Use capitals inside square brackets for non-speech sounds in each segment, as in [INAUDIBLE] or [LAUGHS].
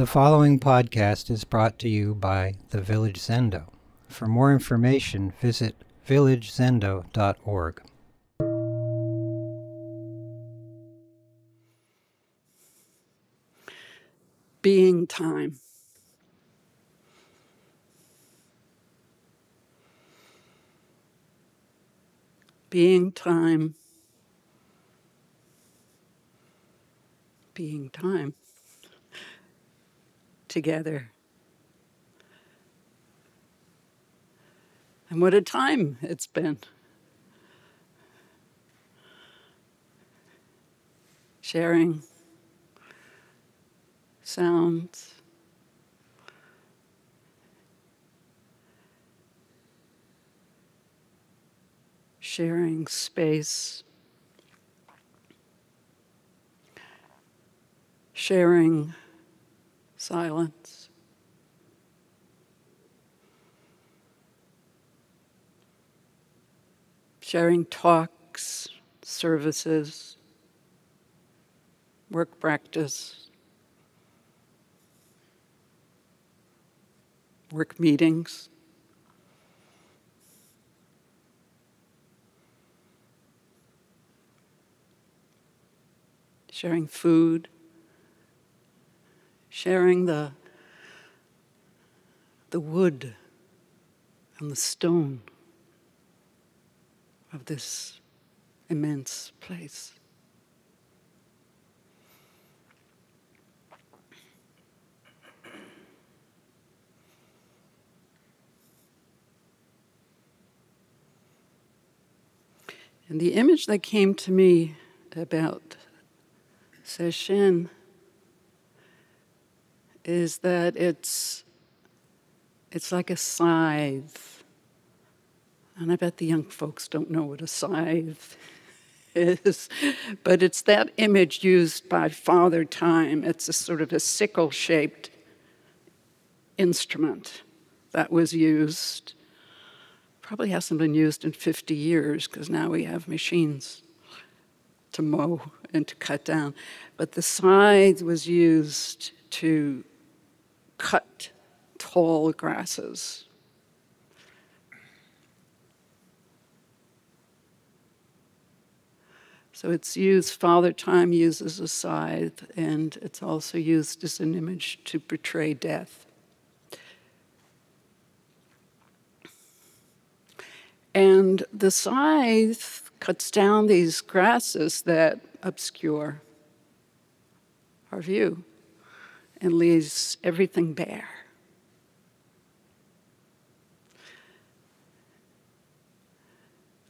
The following podcast is brought to you by the Village Zendo. For more information, visit villagezendo.org. Being time. Being time. Being time together. And what a time it's been. Sharing sounds. Sharing space. Sharing silence. Sharing talks, services, work practice, work meetings. Sharing food sharing the, the wood and the stone of this immense place. And the image that came to me about Sesshin is that it's it's like a scythe. And I bet the young folks don't know what a scythe [LAUGHS] is, but it's that image used by Father Time. It's a sort of a sickle shaped instrument that was used. Probably hasn't been used in 50 years because now we have machines to mow and to cut down. But the scythe was used to cut tall grasses. So it's used, Father Time uses a scythe, and it's also used as an image to portray death. And the scythe cuts down these grasses that obscure our view and leaves everything bare.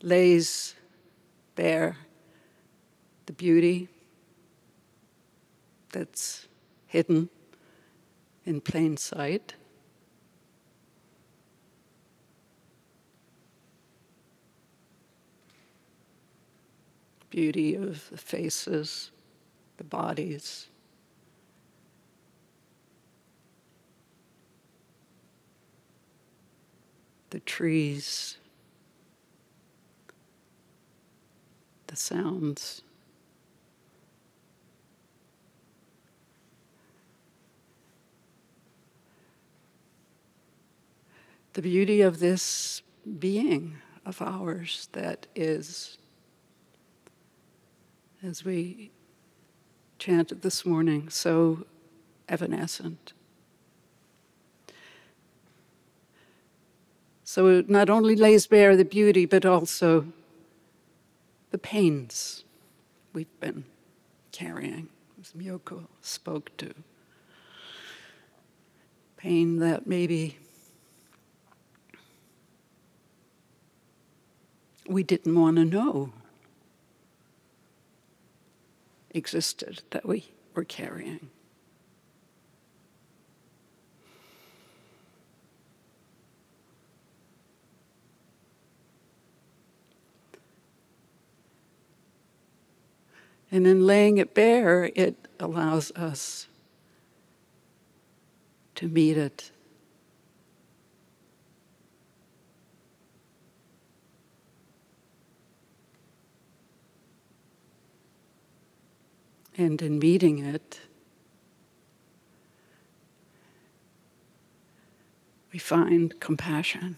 Lays bare the beauty that's hidden in plain sight. Beauty of the faces, the bodies. The trees, the sounds. The beauty of this being of ours that is, as we chanted this morning, so evanescent. So it not only lays bare the beauty, but also the pains we've been carrying, as Miyoko spoke to. Pain that maybe we didn't want to know existed, that we were carrying. And in laying it bare, it allows us to meet it. And in meeting it, we find compassion.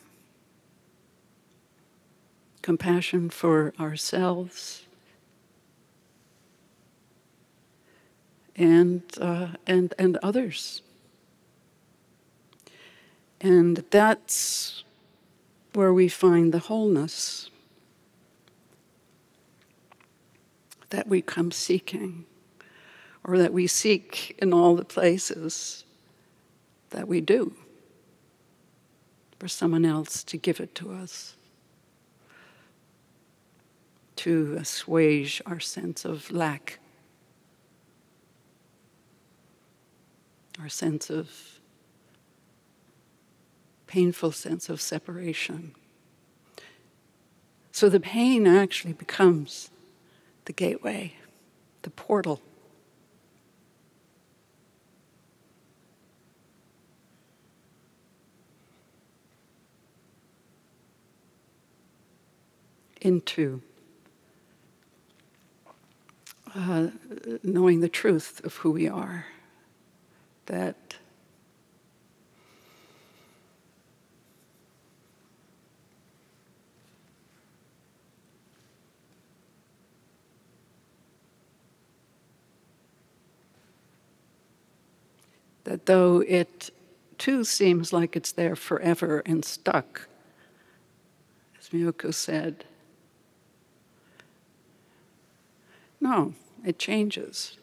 Compassion for ourselves and, uh, and, and others. And that's where we find the wholeness that we come seeking, or that we seek in all the places that we do for someone else to give it to us, to assuage our sense of lack, our sense of painful sense of separation. So the pain actually becomes the gateway, the portal. into uh, knowing the truth of who we are. That that though it too seems like it's there forever and stuck, as Miyoko said, No, it changes.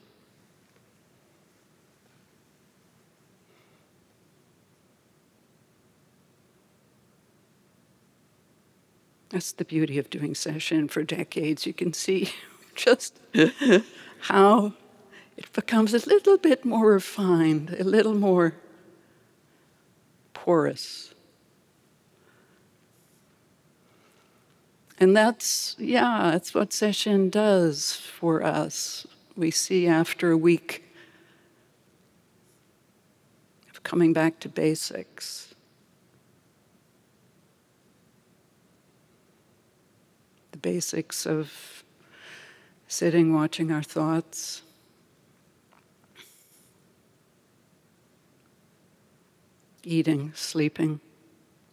That's the beauty of doing sesshin for decades. You can see [LAUGHS] just how it becomes a little bit more refined, a little more porous. And that's, yeah, that's what sesshin does for us. We see after a week of coming back to basics. The basics of sitting, watching our thoughts. Eating, sleeping,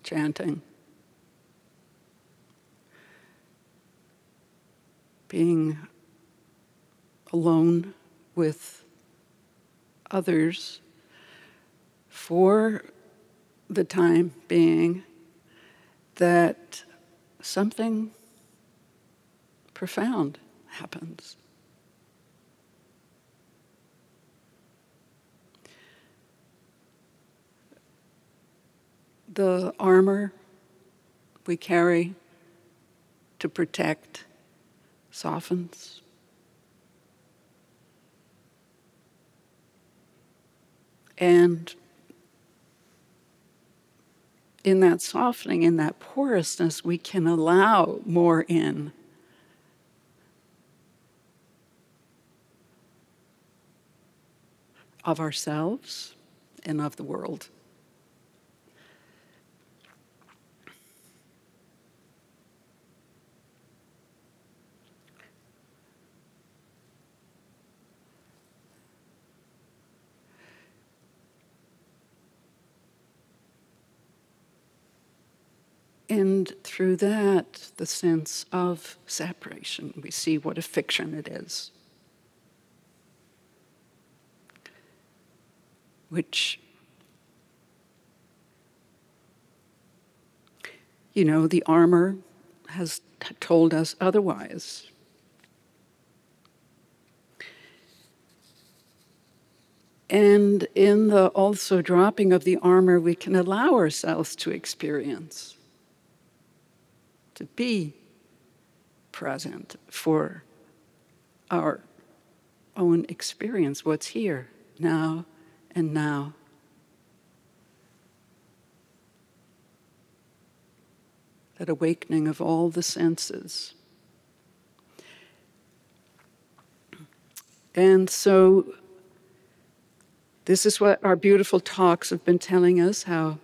chanting. being alone with others for the time being that something profound happens. The armor we carry to protect softens. And in that softening, in that porousness, we can allow more in. Of ourselves and of the world. And through that, the sense of separation, we see what a fiction it is. Which, you know, the armor has told us otherwise. And in the also dropping of the armor, we can allow ourselves to experience to be present for our own experience, what's here, now and now. That awakening of all the senses. And so, this is what our beautiful talks have been telling us how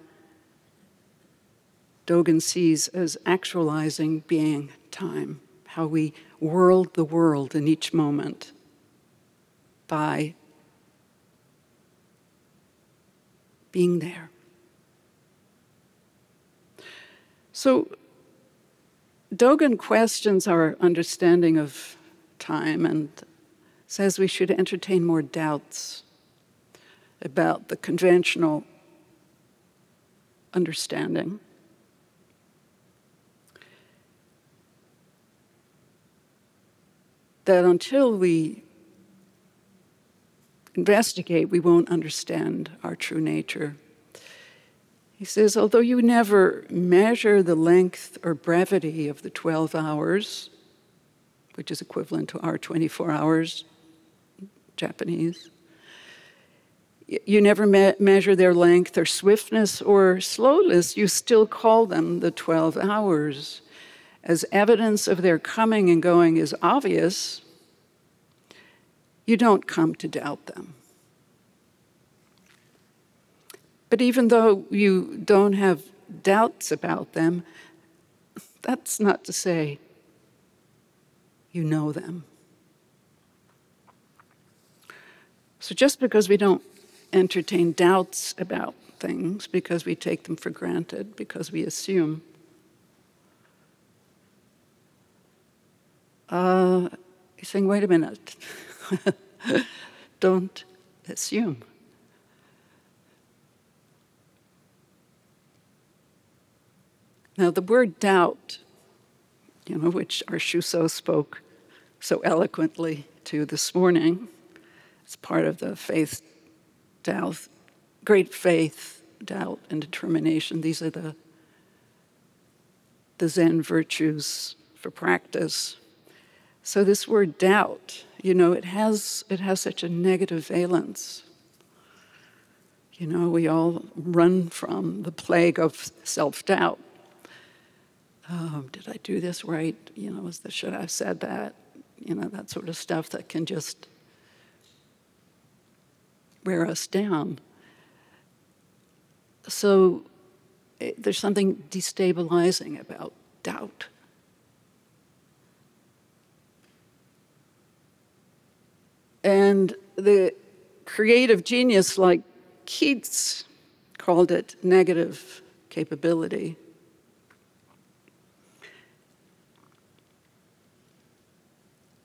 Dogen sees as actualizing being time, how we world the world in each moment by being there. So, Dogen questions our understanding of time and says we should entertain more doubts about the conventional understanding. That until we investigate, we won't understand our true nature. He says, although you never measure the length or brevity of the 12 hours, which is equivalent to our 24 hours, Japanese, you never me- measure their length or swiftness or slowness, you still call them the 12 hours. As evidence of their coming and going is obvious, you don't come to doubt them. But even though you don't have doubts about them, that's not to say you know them. So just because we don't entertain doubts about things, because we take them for granted, because we assume, uh, you're saying, wait a minute. [LAUGHS] [LAUGHS] Don't assume. Now, the word doubt, you know, which our spoke so eloquently to this morning, it's part of the faith, doubt, great faith, doubt, and determination. These are the, the Zen virtues for practice. So, this word doubt, you know, it has, it has such a negative valence. You know, we all run from the plague of self doubt. Um, did I do this right? You know, was the, should I have said that? You know, that sort of stuff that can just wear us down. So it, eh, there's something destabilizing about doubt. And the creative genius like Keats called it negative capability.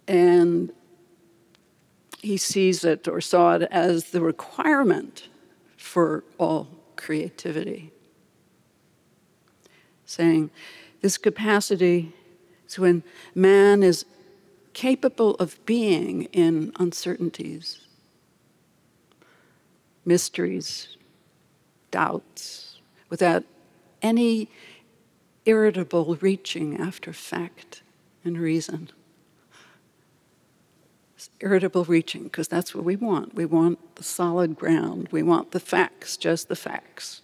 And he sees it or saw it as the requirement for all creativity. Saying this capacity is when man is capable of being in uncertainties, mysteries, doubts, without any irritable reaching after fact and reason. It's irritable reaching, because that's what we want. We want the solid ground, we want the facts, just the facts.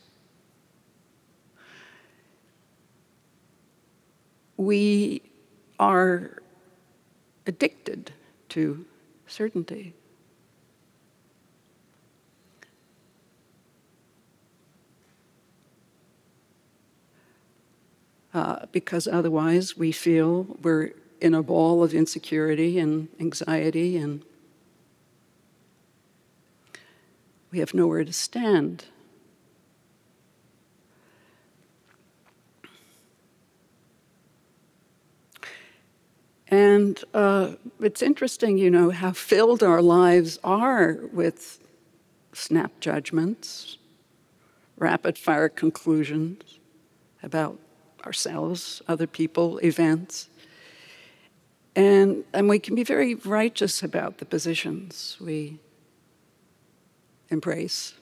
We are addicted to certainty. Uh, because otherwise we feel we're in a ball of insecurity and anxiety, and we have nowhere to stand. And uh, it's interesting, you know, how filled our lives are with snap judgments, rapid fire conclusions about ourselves, other people, events. And, and we can be very righteous about the positions we embrace.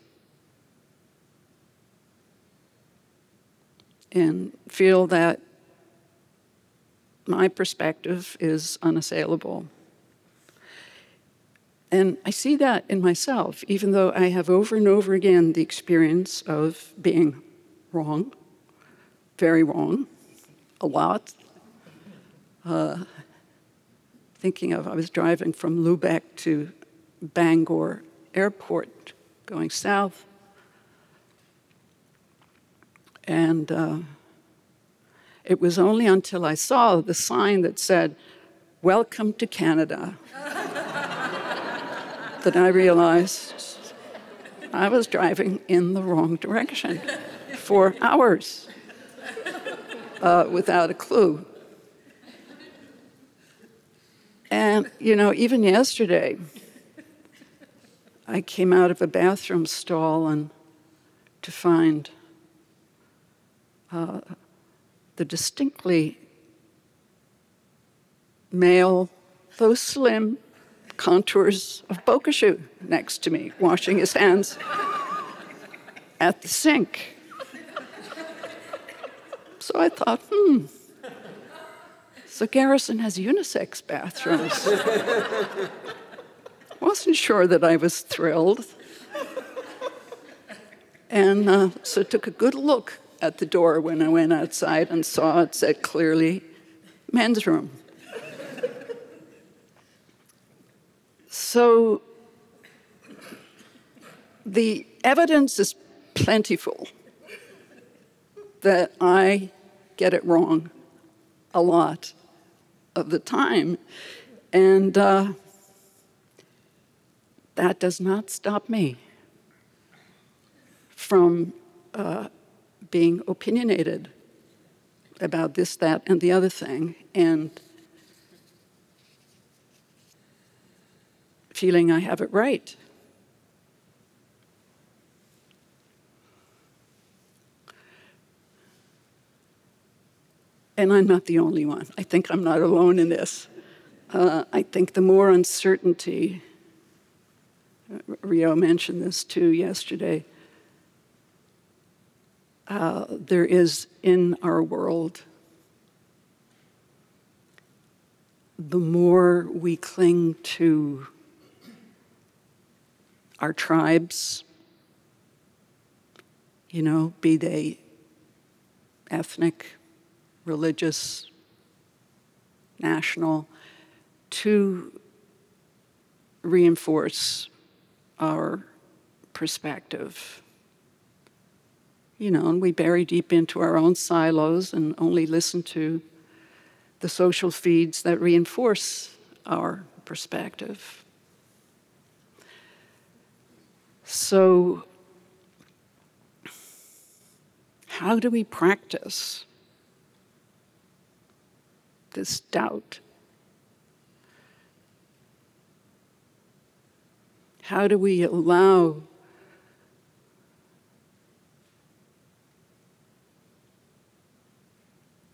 And feel that my perspective is unassailable. And I see that in myself, even though I have over and over again the experience of being wrong, very wrong, a lot. Uh, thinking of, I was driving from Lubec to Bangor Airport going south. And uh, it was only until I saw the sign that said, Welcome to Canada, [LAUGHS] that I realized I was driving in the wrong direction for hours. uh, without a clue. And, you know, even yesterday, I came out of a bathroom stall and to find uh, the distinctly male, though slim, contours of Bokashu next to me, washing his hands at the sink. So I thought, hmm, so Garrison has unisex bathrooms. Wasn't sure that I was thrilled. And uh, so took a good look at the door when I went outside and saw it said clearly men's room. so the evidence is plentiful that I get it wrong a lot of the time. And uh, that does not stop me from uh, being opinionated about this, that, and the other thing, and feeling I have it right. And I'm not the only one. I think I'm not alone in this. Uh, I think the more uncertainty, uh, Rio mentioned this too yesterday, uh, there is in our world, the more we cling to our tribes, you know, be they ethnic, religious, national, to reinforce our perspective. You know, and we bury deep into our own silos and only listen to the social feeds that reinforce our perspective. So, how do we practice this doubt? How do we allow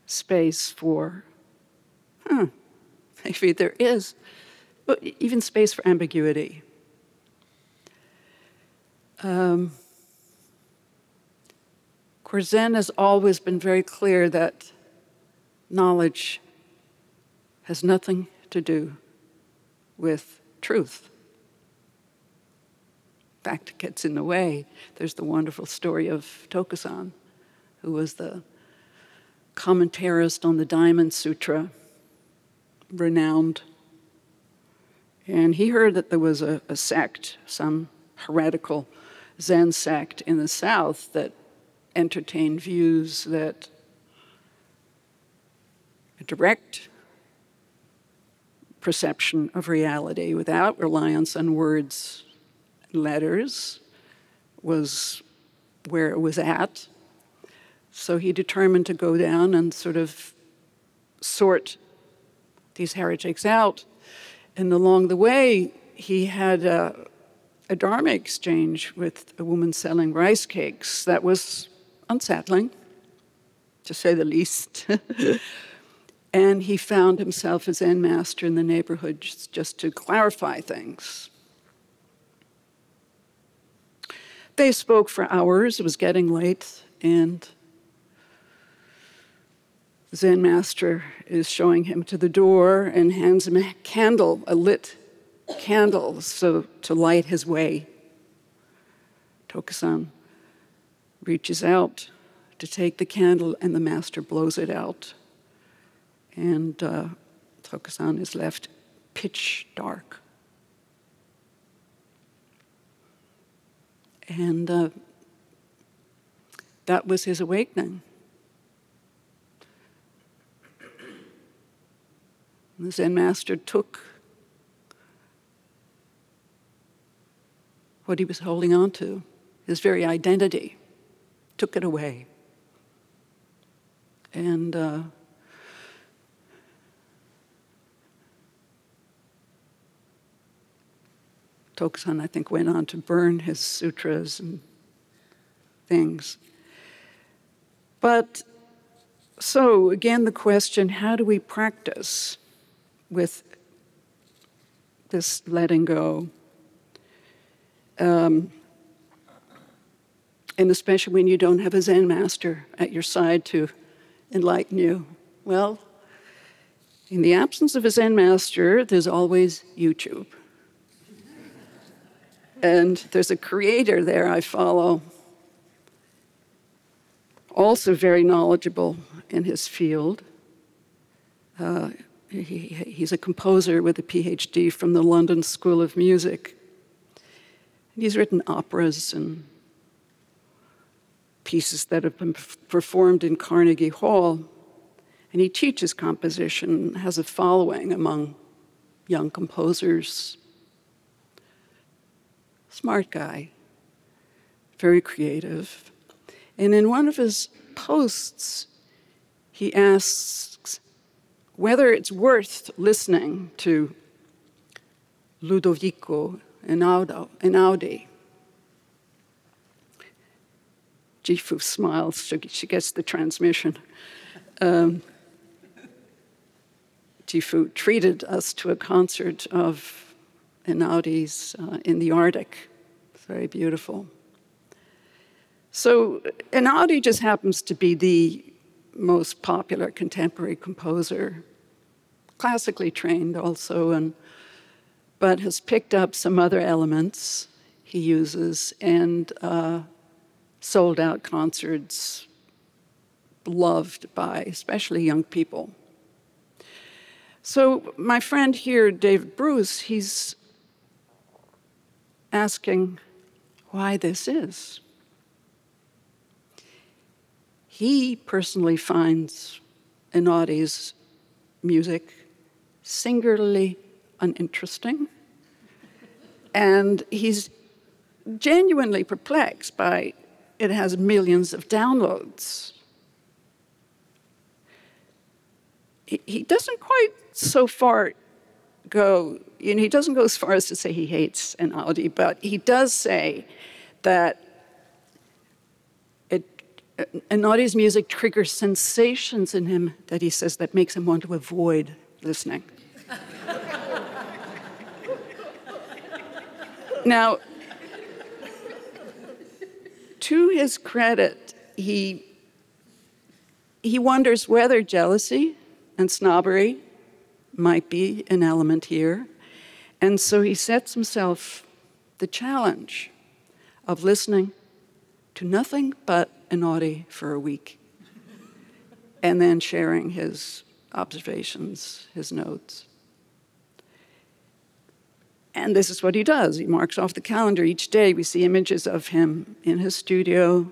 space for, huh, maybe there is, but even space for ambiguity? Um, Zen has always been very clear that knowledge has nothing to do with truth. Fact, gets in the way. There's the wonderful story of Tokusan, who was the commentarist on the Diamond Sutra, renowned. And he heard that there was a, a sect, some heretical Zen sect in the South, that entertained views that a direct perception of reality without reliance on words and letters was where it was at. So he determined to go down and sort of sort these heretics out. And along the way, he had a, a Dharma exchange with a woman selling rice cakes that was unsettling, to say the least. [LAUGHS] And he found himself a Zen master in the neighborhood just, just to clarify things. They spoke for hours. It was getting late, and Zen master is showing him to the door and hands him a candle, a lit candle, so to light his way. Tokusan reaches out to take the candle, and the master blows it out and uh, Tokusan is left pitch dark. And uh, that was his awakening. The Zen master took what he was holding on to, his very identity, took it away. And uh, I think, went on to burn his sutras and things. But so, again, the question how do we practice with this letting go? Um, and especially when you don't have a Zen master at your side to enlighten you. Well, in the absence of a Zen master, there's always YouTube. And there's a creator there I follow, also very knowledgeable in his field. Uh, he, he's a composer with a PhD from the London School of Music. He's written operas and pieces that have been performed in Carnegie Hall. And he teaches composition, has a following among young composers. Smart guy, very creative. And in one of his posts, he asks whether it's worth listening to Ludovico Einaudi Jifu smiles. She, she gets the transmission. Um, Jifu treated us to a concert of Einaudi's uh, in the Arctic. It's very beautiful. So Einaudi just happens to be the most popular contemporary composer, classically trained also, and but has picked up some other elements he uses and uh, sold out concerts, loved by especially young people. So, my friend here, David Bruce, he's asking why this is. He personally finds Einaudi's music singularly uninteresting, and he's genuinely perplexed by it has millions of downloads. He, doesn't quite so far go, you know, he doesn't go as far as to say he hates Einaudi, but he does say that Einaudi's music triggers sensations in him that he says that makes him want to avoid listening. [LAUGHS] now, to his credit, he, he wonders whether jealousy and snobbery might be an element here. And so he sets himself the challenge of listening to nothing but Einaudi for a week and then sharing his observations, his notes. And this is what he does. He marks off the calendar each day. We see images of him in his studio,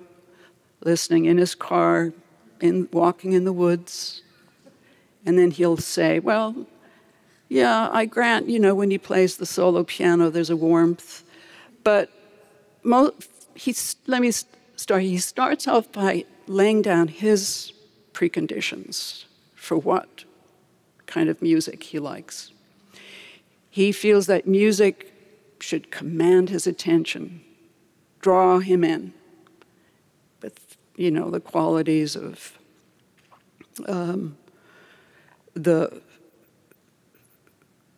listening in his car, in, walking in the woods. And then he'll say, Well, yeah, I grant, you know, when he plays the solo piano, there's a warmth. But mo- he's, let me He starts off by laying down his preconditions for what kind of music he likes. He feels that music should command his attention, draw him in with, you know, the qualities of um, the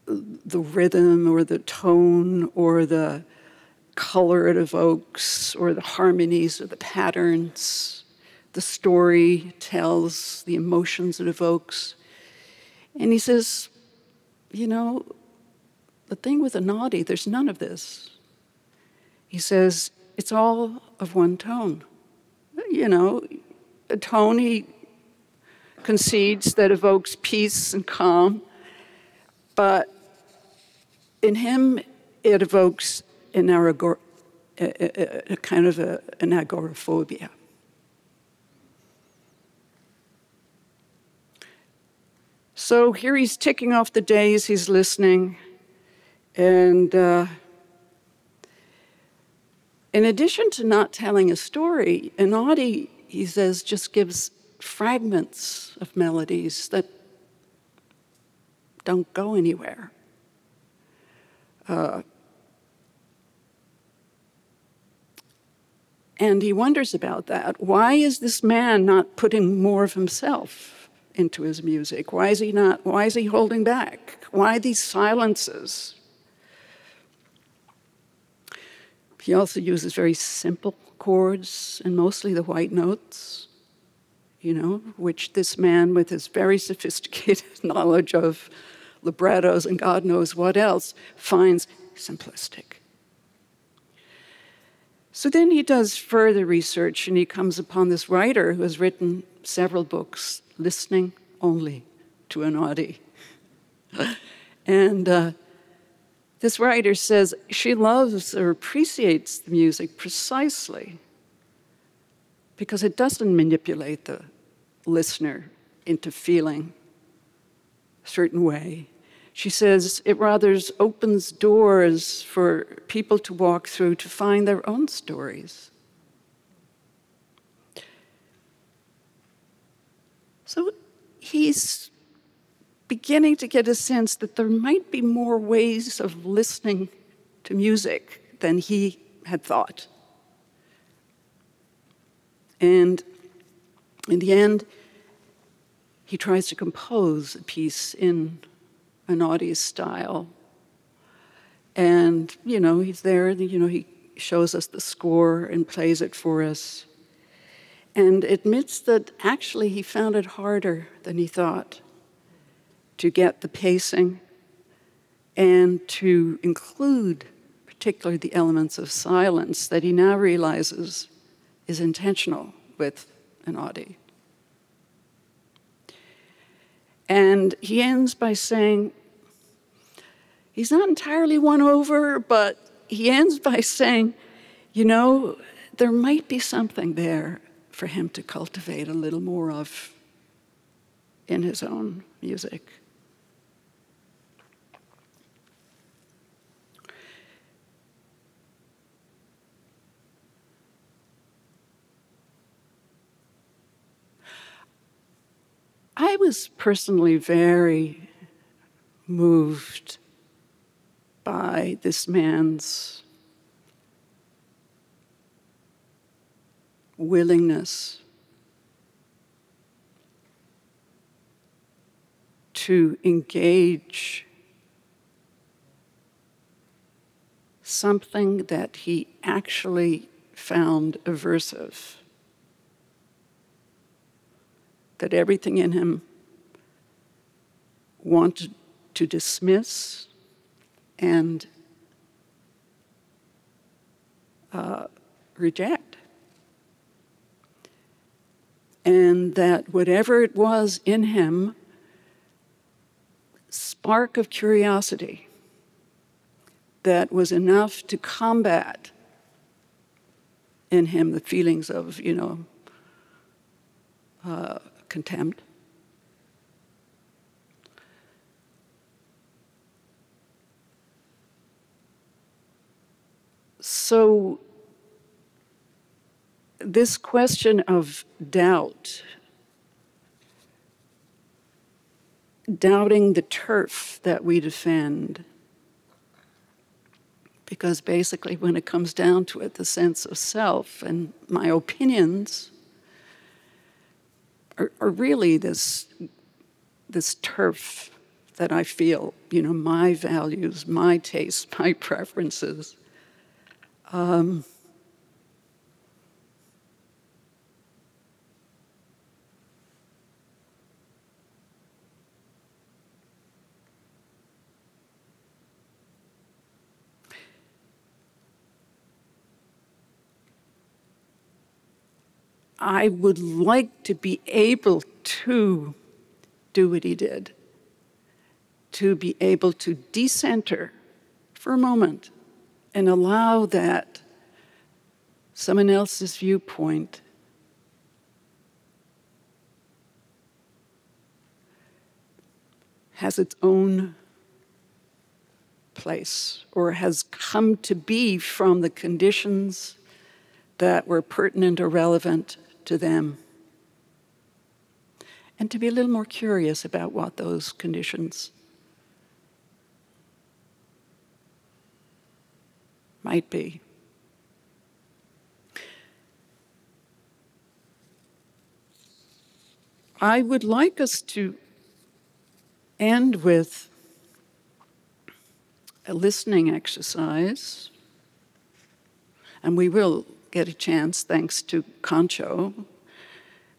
the rhythm or the tone or the color it evokes or the harmonies or the patterns the story tells the emotions it evokes and he says you know the thing with Einaudi, there's none of this. He says it's all of one tone. You know, a tone he concedes that evokes peace and calm, but in him it evokes an agor- a, a, a kind of an agoraphobia. So here he's ticking off the days he's listening and uh, in addition to not telling a story, Einaudi, he says, just gives fragments of melodies that don't go anywhere. Uh, and he wonders about that. Why is this man not putting more of himself into his music? Why is he not? Why is he holding back? Why these silences? He also uses very simple chords and mostly the white notes, you know, which this man, with his very sophisticated [LAUGHS] knowledge of librettos and God knows what else, finds simplistic. So then he does further research and he comes upon this writer who has written several books, Listening Only to Einaudi. [LAUGHS] and uh, this writer says she loves or appreciates the music precisely because it doesn't manipulate the listener into feeling a certain way. She says it rather opens doors for people to walk through to find their own stories. So he's beginning to get a sense that there might be more ways of listening to music than he had thought. And in the end, he tries to compose a piece in Einaudi style. And, you know, he's there, you know, he shows us the score and plays it for us. And admits that actually he found it harder than he thought to get the pacing and to include particularly the elements of silence that he now realizes is intentional with Einaudi. And he ends by saying, he's not entirely won over, but he ends [LAUGHS] by saying, you know, there might be something there for him to cultivate a little more of in his own music. I was personally very moved by this man's willingness to engage something that he actually found aversive that everything in him wanted to dismiss and uh, reject. And that whatever it was in him, spark of curiosity that was enough to combat in him the feelings of, you know, uh, contempt. So, this question of doubt, doubting the turf that we defend, because basically, when it comes down to it, the sense of self and my opinions are, are really this, this turf that I feel, you know, my values, my tastes, [LAUGHS] my preferences. Um, I would like to be able to do what he did, to be able to decenter for a moment and allow that someone else's viewpoint has its own place or has come to be from the conditions that were pertinent or relevant to them. and to be a little more curious about what those conditions might be. I would like us to end with a listening exercise, and we will get a chance thanks to Concho,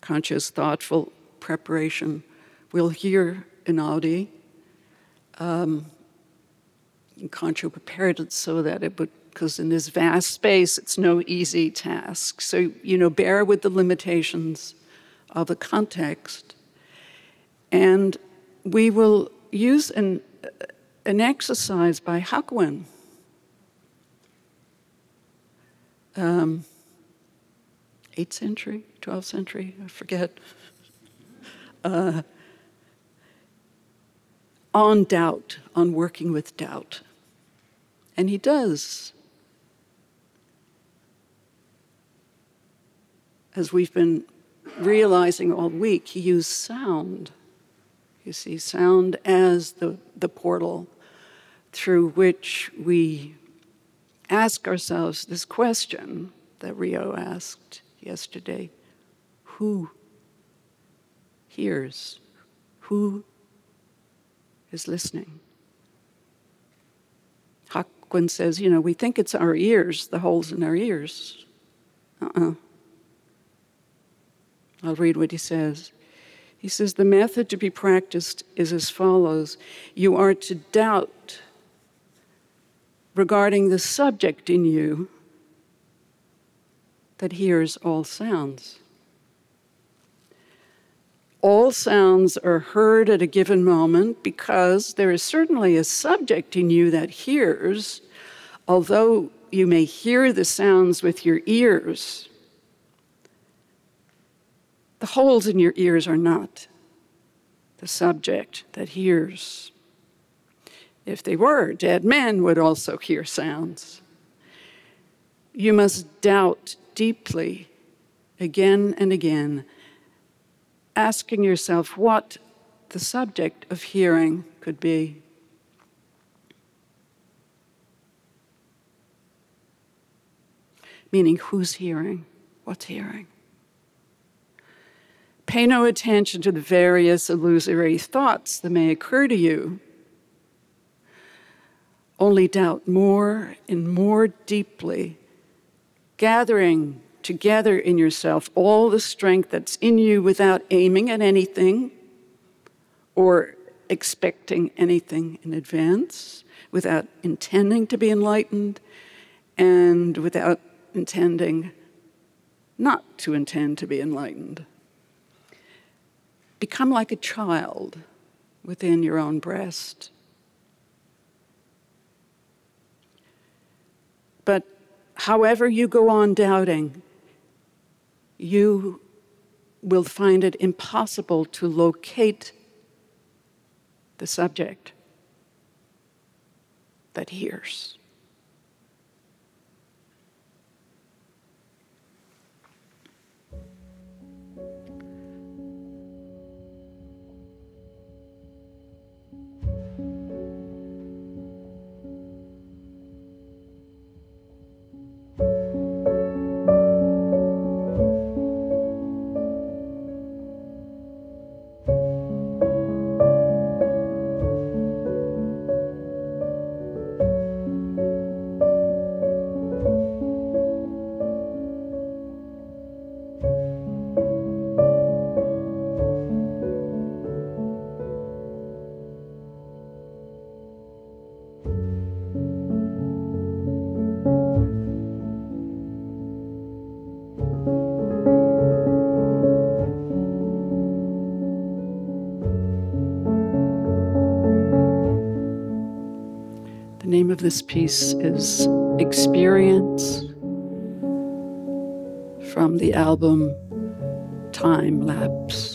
Concho's thoughtful preparation. We'll hear Einaudi. Um, Concho prepared it so that it would, because in this vast space, it's no easy task. So, you know, bear with the limitations of the context. And we will use an, an exercise by Hakuin. Um, 8th century, 12th century, I forget. Uh, on doubt, on working with doubt. And he does. As we've been realizing all week, he used sound. You see, sound as the, the portal through which we ask ourselves this question that Rio asked yesterday Who hears? Who is listening? Hakuin says, you know, we think it's our ears, the holes in our ears. Uh uh-uh. uh I'll read what he says. He says, The method to be practiced is as follows You are to doubt regarding the subject in you that hears all sounds. All sounds are heard at a given moment because there is certainly a subject in you that hears, although you may hear the sounds with your ears the holes in your ears are not the subject that hears. If they were, dead men would also hear sounds. You must doubt deeply again and again, asking yourself what the subject of hearing could be. Meaning, who's hearing? What's hearing? Pay no attention to the various illusory thoughts that may occur to you. Only doubt more and more deeply, gathering together in yourself all the strength that's in you without aiming at anything or expecting anything in advance, without intending to be enlightened, and without intending not to intend to be enlightened. Become like a child within your own breast. But however you go on doubting, you will find it impossible to locate the subject that hears. Of this piece is Experience from the album Time Lapse.